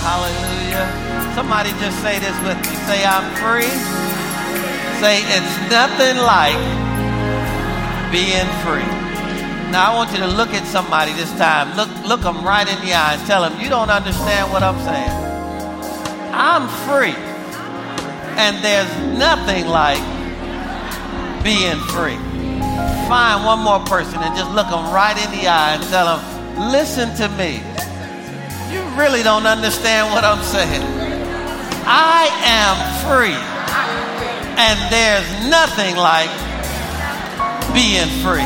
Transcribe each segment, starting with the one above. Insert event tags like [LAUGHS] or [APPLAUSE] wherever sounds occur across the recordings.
hallelujah. Somebody just say this with me. Say, I'm free. Say, it's nothing like being free. Now, I want you to look at somebody this time. Look, look them right in the eye and tell them, you don't understand what I'm saying. I'm free. And there's nothing like being free. Find one more person and just look them right in the eye and tell them, listen to me. Really don't understand what I'm saying. I am free. And there's nothing like being free.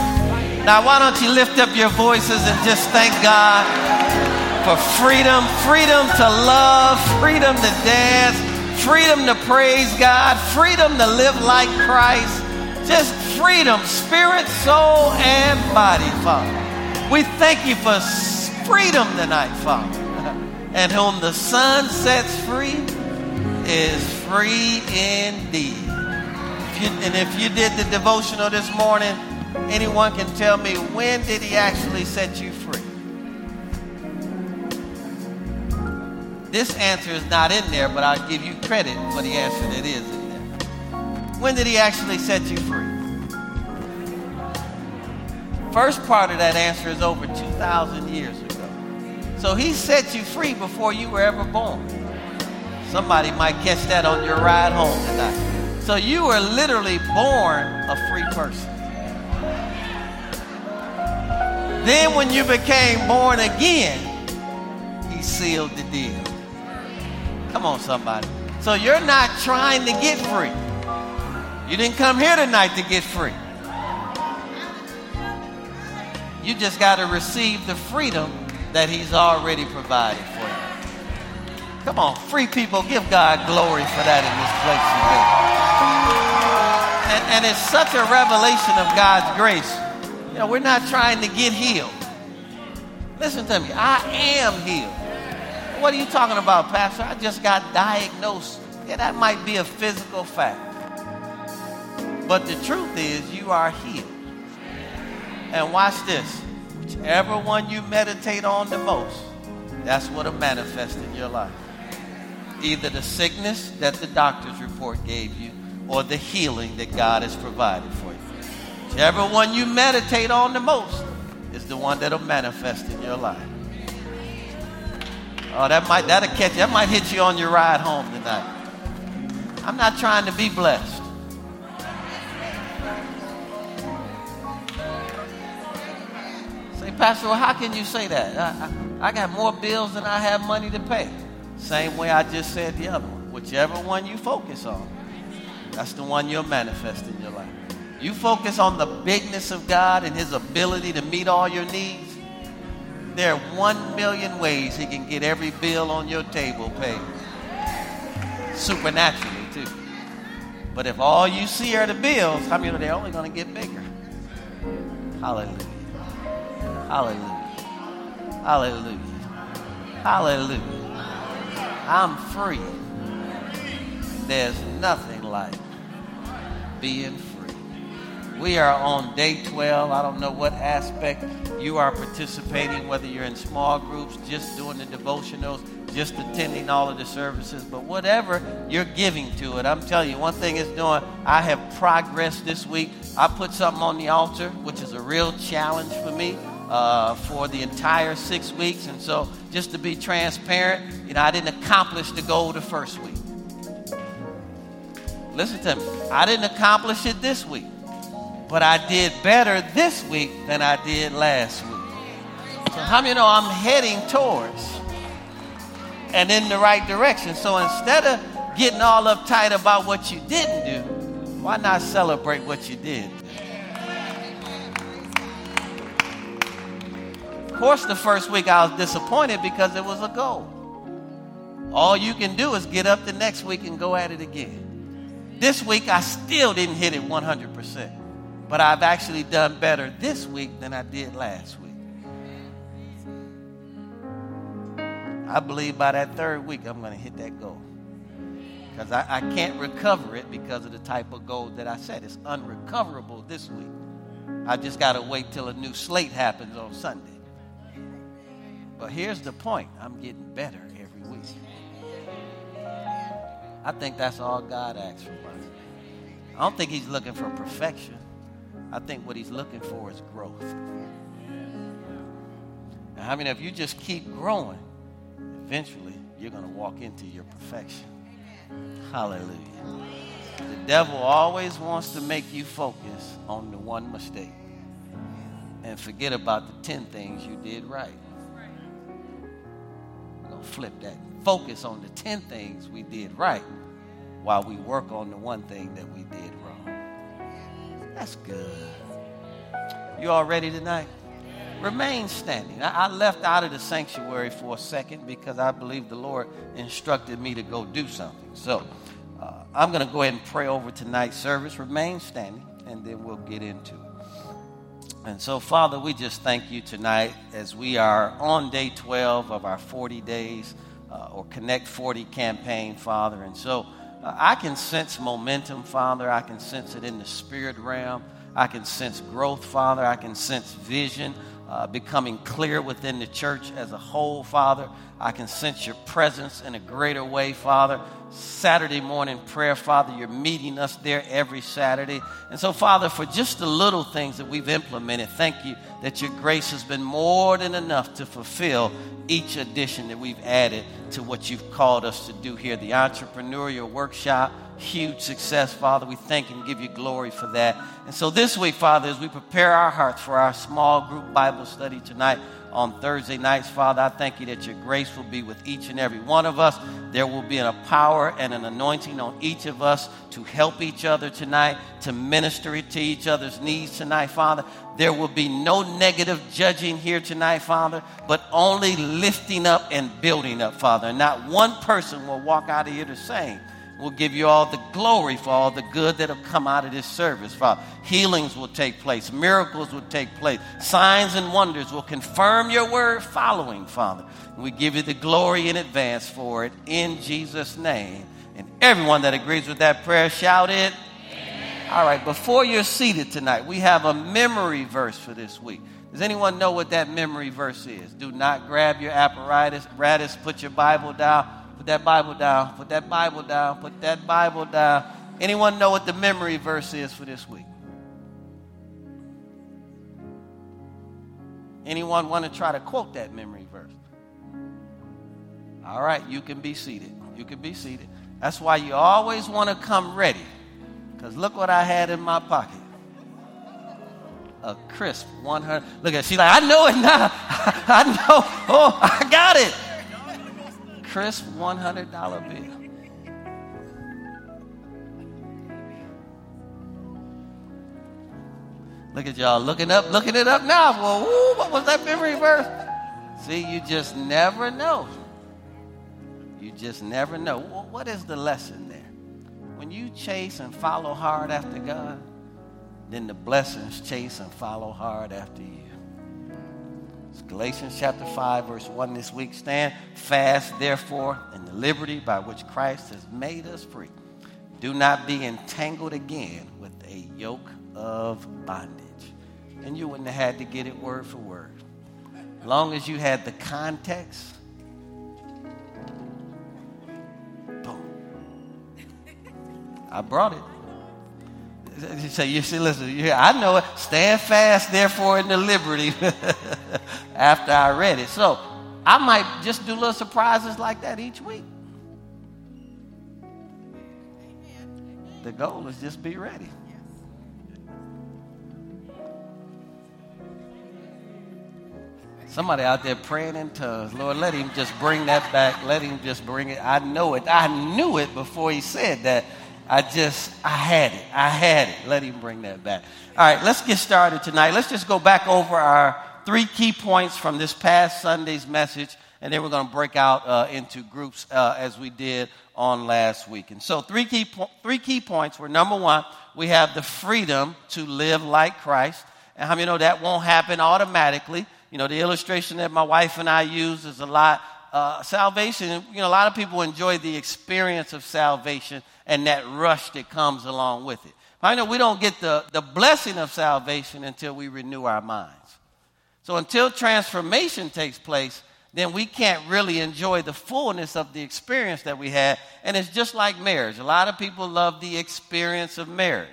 Now, why don't you lift up your voices and just thank God for freedom, freedom to love, freedom to dance, freedom to praise God, freedom to live like Christ, just freedom, spirit, soul, and body, Father. We thank you for freedom tonight, Father. And whom the Son sets free is free indeed. If you, and if you did the devotional this morning, anyone can tell me when did he actually set you free? This answer is not in there, but I'll give you credit for the answer that is in there. When did he actually set you free? First part of that answer is over 2,000 years. So he set you free before you were ever born. Somebody might catch that on your ride home tonight. So you were literally born a free person. Then when you became born again, he sealed the deal. Come on, somebody. So you're not trying to get free. You didn't come here tonight to get free. You just got to receive the freedom that He's already provided for you. Come on, free people, give God glory for that in this place today. And, and it's such a revelation of God's grace. You know, we're not trying to get healed. Listen to me, I am healed. What are you talking about, Pastor? I just got diagnosed. Yeah, that might be a physical fact. But the truth is, you are healed. And watch this whichever one you meditate on the most, that's what'll manifest in your life. Either the sickness that the doctor's report gave you, or the healing that God has provided for you. Whichever one you meditate on the most is the one that'll manifest in your life. Oh, that might that'll catch you. That might hit you on your ride home tonight. I'm not trying to be blessed. Pastor, well, how can you say that? I, I, I got more bills than I have money to pay. Same way I just said the other one. Whichever one you focus on, that's the one you'll manifest in your life. You focus on the bigness of God and His ability to meet all your needs. There are one million ways He can get every bill on your table paid. Supernaturally, too. But if all you see are the bills, I mean, they're only going to get bigger. Hallelujah. Hallelujah. Hallelujah. Hallelujah. I'm free. There's nothing like being free. We are on day 12. I don't know what aspect you are participating, whether you're in small groups, just doing the devotionals, just attending all of the services, but whatever you're giving to it, I'm telling you, one thing is doing, I have progressed this week. I put something on the altar, which is a real challenge for me. Uh, for the entire six weeks. And so, just to be transparent, you know, I didn't accomplish the goal the first week. Listen to me. I didn't accomplish it this week, but I did better this week than I did last week. So, how many know I'm heading towards and in the right direction? So, instead of getting all uptight about what you didn't do, why not celebrate what you did? Of course, the first week I was disappointed because it was a goal. All you can do is get up the next week and go at it again. This week I still didn't hit it 100%, but I've actually done better this week than I did last week. I believe by that third week I'm going to hit that goal. Because I, I can't recover it because of the type of goal that I set. It's unrecoverable this week. I just got to wait till a new slate happens on Sunday. But here's the point I'm getting better every week. I think that's all God asks from us. I don't think He's looking for perfection. I think what He's looking for is growth. Now, I mean, if you just keep growing, eventually you're going to walk into your perfection. Hallelujah. The devil always wants to make you focus on the one mistake and forget about the 10 things you did right. Flip that. Focus on the 10 things we did right while we work on the one thing that we did wrong. That's good. You all ready tonight? Remain standing. I, left out of the sanctuary for a second because I believe the Lord instructed me to go do something. So uh, I'm going to go ahead and pray over tonight's service. Remain standing, and then we'll get into it. And so, Father, we just thank you tonight as we are on day 12 of our 40 days uh, or Connect 40 campaign, Father. And so uh, I can sense momentum, Father. I can sense it in the spirit realm. I can sense growth, Father. I can sense vision uh, becoming clear within the church as a whole, Father. I can sense your presence in a greater way, Father. Saturday morning prayer, Father, you're meeting us there every Saturday. And so, Father, for just the little things that we've implemented, thank you that your grace has been more than enough to fulfill each addition that we've added to what you've called us to do here the entrepreneurial workshop huge success, Father. We thank and give you glory for that. And so this week, Father, as we prepare our hearts for our small group Bible study tonight on Thursday nights, Father, I thank you that your grace will be with each and every one of us. There will be a power and an anointing on each of us to help each other tonight, to minister to each other's needs tonight, Father. There will be no negative judging here tonight, Father, but only lifting up and building up, Father. And not one person will walk out of here the same We'll give you all the glory for all the good that have come out of this service. Father, healings will take place, miracles will take place, signs and wonders will confirm your word following, Father. we give you the glory in advance for it in Jesus' name. And everyone that agrees with that prayer, shout it. Amen. All right, before you're seated tonight, we have a memory verse for this week. Does anyone know what that memory verse is? Do not grab your apparatus, apparatus put your Bible down Put that Bible down. Put that Bible down. Put that Bible down. Anyone know what the memory verse is for this week? Anyone want to try to quote that memory verse? All right, you can be seated. You can be seated. That's why you always want to come ready. Because look what I had in my pocket. A crisp 100. Look at she's like, I know it now. [LAUGHS] I know. Oh, I got it crisp $100 bill. Look at y'all looking up, looking it up now. Well, woo, what was that memory verse? See, you just never know. You just never know. What is the lesson there? When you chase and follow hard after God, then the blessings chase and follow hard after you. It's Galatians chapter 5, verse 1 this week. Stand fast, therefore, in the liberty by which Christ has made us free. Do not be entangled again with a yoke of bondage. And you wouldn't have had to get it word for word. As long as you had the context, boom. I brought it. Say, you see, listen, you I know it. Stand fast, therefore, in the liberty [LAUGHS] after I read it. So I might just do little surprises like that each week. The goal is just be ready. Somebody out there praying in tongues. Lord, let him just bring that back. Let him just bring it. I know it. I knew it before he said that. I just, I had it. I had it. Let him bring that back. All right, let's get started tonight. Let's just go back over our three key points from this past Sunday's message, and then we're going to break out uh, into groups uh, as we did on last week. And so, three key, po- three key points were number one, we have the freedom to live like Christ. And how many know that won't happen automatically? You know, the illustration that my wife and I use is a lot. Uh, salvation, you know, a lot of people enjoy the experience of salvation and that rush that comes along with it. I know we don't get the, the blessing of salvation until we renew our minds. So until transformation takes place, then we can't really enjoy the fullness of the experience that we had. And it's just like marriage. A lot of people love the experience of marriage.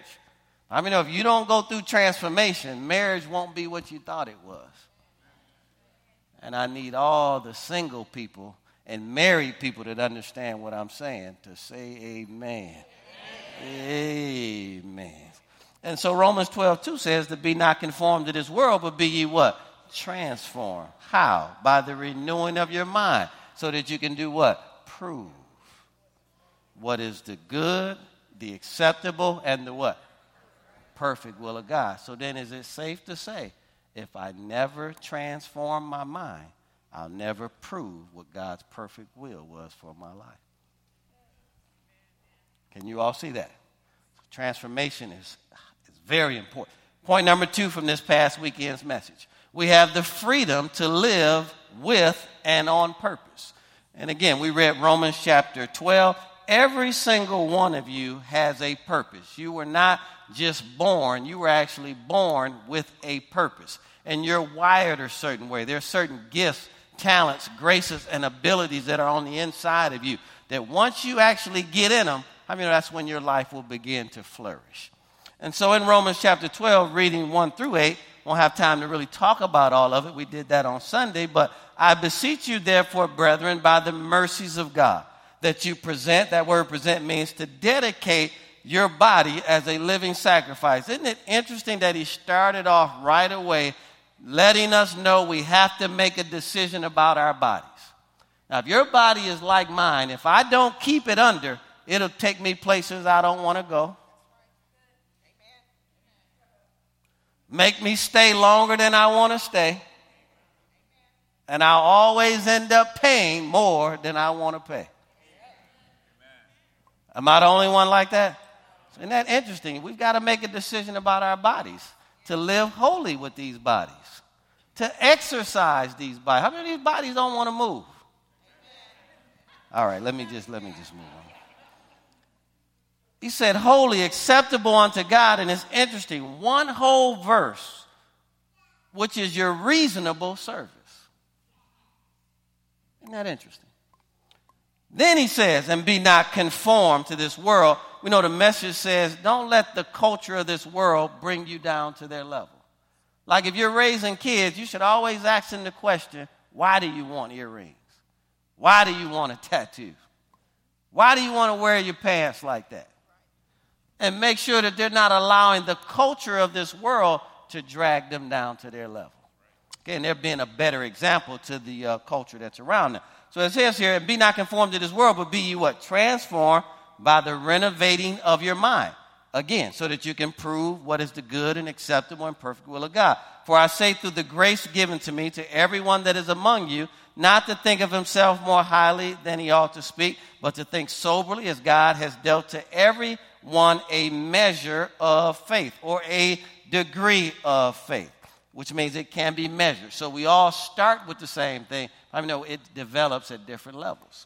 I mean, if you don't go through transformation, marriage won't be what you thought it was. And I need all the single people and married people that understand what I'm saying to say amen. Amen. amen. And so Romans 12, 2 says to be not conformed to this world, but be ye what? Transformed. How? By the renewing of your mind. So that you can do what? Prove what is the good, the acceptable, and the what? Perfect will of God. So then is it safe to say, if I never transform my mind, I'll never prove what God's perfect will was for my life. Can you all see that? Transformation is, is very important. Point number two from this past weekend's message we have the freedom to live with and on purpose. And again, we read Romans chapter 12. Every single one of you has a purpose. You were not just born, you were actually born with a purpose. And you're wired a certain way. There are certain gifts talents, graces, and abilities that are on the inside of you. That once you actually get in them, I mean, that's when your life will begin to flourish. And so in Romans chapter 12, reading 1 through 8, won't have time to really talk about all of it. We did that on Sunday. But I beseech you, therefore, brethren, by the mercies of God, that you present, that word present means to dedicate your body as a living sacrifice. Isn't it interesting that he started off right away letting us know we have to make a decision about our bodies. Now, if your body is like mine, if I don't keep it under, it'll take me places I don't want to go. Make me stay longer than I want to stay. And I'll always end up paying more than I want to pay. Am I the only one like that? Isn't that interesting? We've got to make a decision about our bodies to live holy with these bodies to exercise these bodies. How many of these bodies don't want to move? All right, let me just let me just move on. He said, holy, acceptable unto God, and it's interesting. One whole verse, which is your reasonable service. Isn't that interesting? Then he says, and be not conformed to this world. We know the message says, don't let the culture of this world bring you down to their level. Like if you're raising kids, you should always ask them the question why do you want earrings? Why do you want a tattoo? Why do you want to wear your pants like that? And make sure that they're not allowing the culture of this world to drag them down to their level. Okay, and they're being a better example to the uh, culture that's around them. So it says here, be not conformed to this world, but be you what? Transformed by the renovating of your mind. Again, so that you can prove what is the good and acceptable and perfect will of God. For I say through the grace given to me to everyone that is among you, not to think of himself more highly than he ought to speak, but to think soberly as God has dealt to every one a measure of faith or a degree of faith, which means it can be measured. So we all start with the same thing. I know it develops at different levels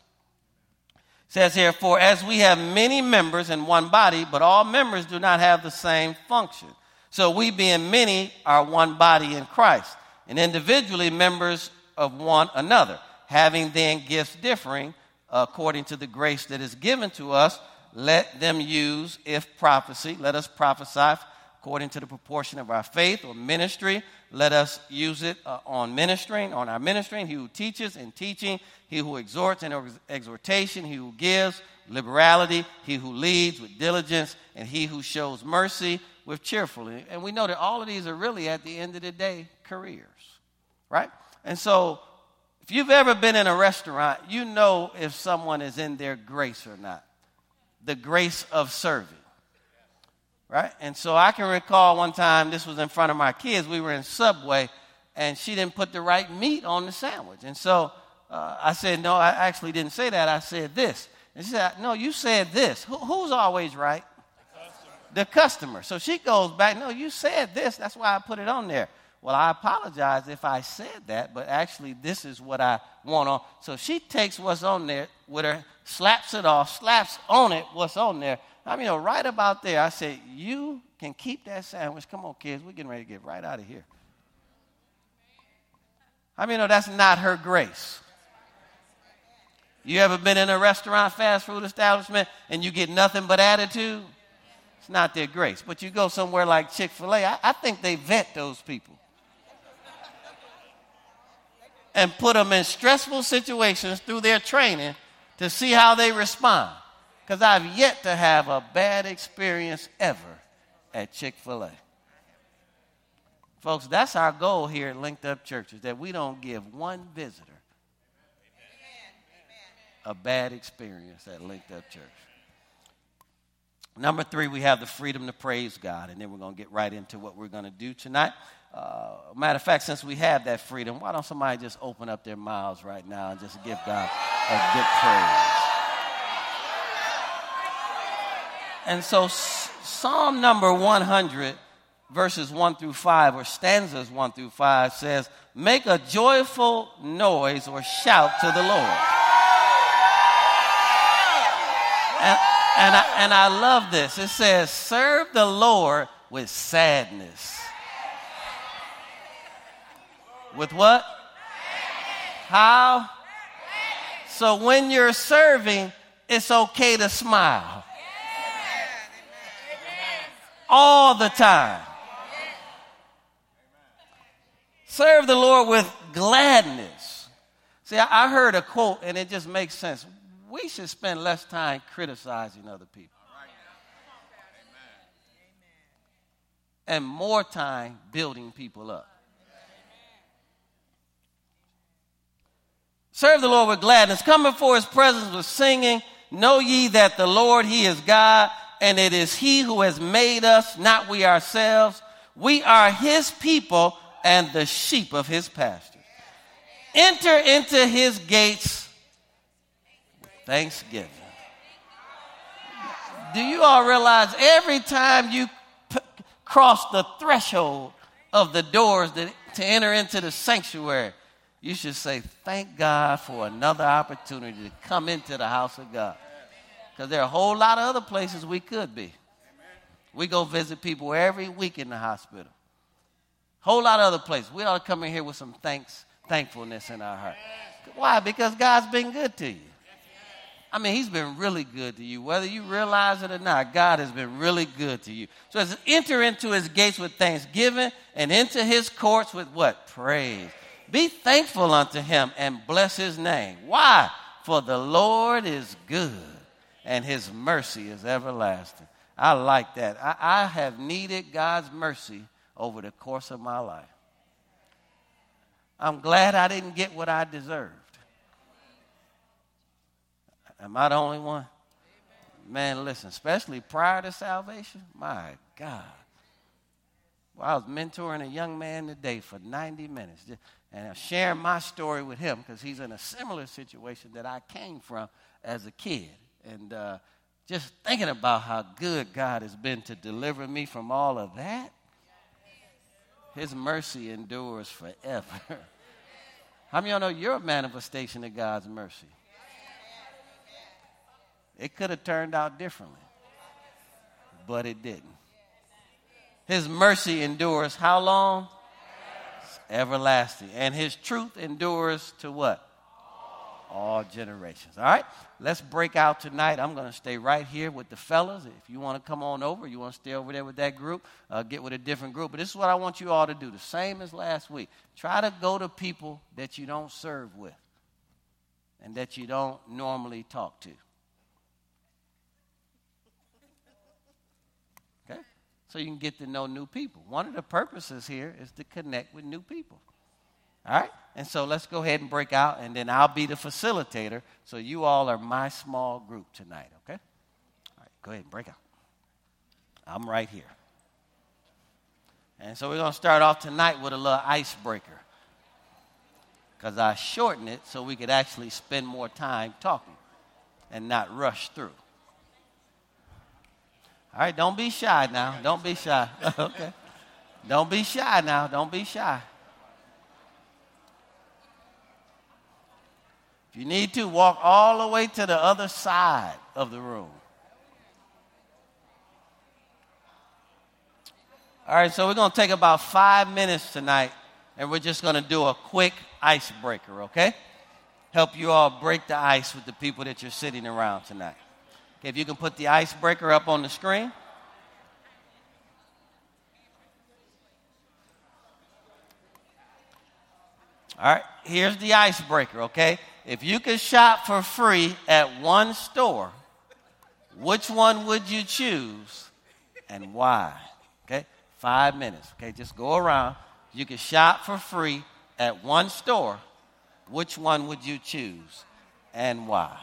says here, For as we have many members in one body, but all members do not have the same function. So we, being many, are one body in Christ, and individually members of one another, having then gifts differing according to the grace that is given to us. Let them use, if prophecy, let us prophesy according to the proportion of our faith or ministry. Let us use it uh, on ministering, on our ministering. He who teaches in teaching, he who exhorts in exhortation, he who gives liberality, he who leads with diligence, and he who shows mercy with cheerfully. And we know that all of these are really, at the end of the day, careers, right? And so, if you've ever been in a restaurant, you know if someone is in their grace or not. The grace of serving right? And so I can recall one time, this was in front of my kids, we were in Subway, and she didn't put the right meat on the sandwich. And so uh, I said, No, I actually didn't say that. I said this. And she said, No, you said this. Who, who's always right? The customer. So she goes back, No, you said this. That's why I put it on there. Well, I apologize if I said that, but actually, this is what I want on. So she takes what's on there with her, slaps it off, slaps on it what's on there, I mean, right about there, I said, You can keep that sandwich. Come on, kids, we're getting ready to get right out of here. I mean, no, that's not her grace. You ever been in a restaurant, fast food establishment, and you get nothing but attitude? It's not their grace. But you go somewhere like Chick fil A, I, I think they vet those people and put them in stressful situations through their training to see how they respond. Because I've yet to have a bad experience ever at Chick fil A. Folks, that's our goal here at Linked Up Churches that we don't give one visitor a bad experience at Linked Up Church. Number three, we have the freedom to praise God, and then we're going to get right into what we're going to do tonight. Uh, matter of fact, since we have that freedom, why don't somebody just open up their mouths right now and just give God a good praise? And so, Psalm number 100, verses 1 through 5, or stanzas 1 through 5, says, Make a joyful noise or shout to the Lord. And, and, I, and I love this. It says, Serve the Lord with sadness. With what? How? So when you're serving, it's okay to smile. All the time. Serve the Lord with gladness. See, I heard a quote and it just makes sense we should spend less time criticizing other people. And more time building people up. Serve the Lord with gladness. Come before his presence with singing. Know ye that the Lord, he is God, and it is he who has made us, not we ourselves. We are his people and the sheep of his pasture. Enter into his gates Thanksgiving. Do you all realize every time you p- cross the threshold of the doors that, to enter into the sanctuary, you should say, Thank God for another opportunity to come into the house of God. Because there are a whole lot of other places we could be. We go visit people every week in the hospital. Whole lot of other places. We ought to come in here with some thanks, thankfulness in our heart. Why? Because God's been good to you. I mean, he's been really good to you. Whether you realize it or not, God has been really good to you. So as enter into his gates with thanksgiving and into his courts with what? Praise. Be thankful unto him and bless his name. Why? For the Lord is good and his mercy is everlasting. I like that. I, I have needed God's mercy over the course of my life. I'm glad I didn't get what I deserved. Am I the only one? Man, listen, especially prior to salvation, my God. Well, I was mentoring a young man today for 90 minutes and I'm sharing my story with him because he's in a similar situation that I came from as a kid. And uh, just thinking about how good God has been to deliver me from all of that, his mercy endures forever. [LAUGHS] How many of y'all know you're a manifestation of God's mercy? It could have turned out differently, but it didn't. His mercy endures how long? Everlasting. And his truth endures to what? All generations. All right? Let's break out tonight. I'm going to stay right here with the fellas. If you want to come on over, you want to stay over there with that group, uh, get with a different group. But this is what I want you all to do the same as last week. Try to go to people that you don't serve with and that you don't normally talk to. Okay? So you can get to know new people. One of the purposes here is to connect with new people. All right? And so let's go ahead and break out, and then I'll be the facilitator. So you all are my small group tonight, okay? All right, go ahead and break out. I'm right here. And so we're going to start off tonight with a little icebreaker. Because I shortened it so we could actually spend more time talking and not rush through. All right, don't be shy now. Don't be shy. [LAUGHS] okay. Don't be shy now. Don't be shy. If you need to, walk all the way to the other side of the room. All right, so we're going to take about five minutes tonight, and we're just going to do a quick icebreaker, okay? help you all break the ice with the people that you're sitting around tonight. Okay, if you can put the icebreaker up on the screen. All right, here's the icebreaker, okay? If you could shop for free at one store, which one would you choose and why? Okay, five minutes, okay? Just go around. You can shop for free at one store. Which one would you choose and why?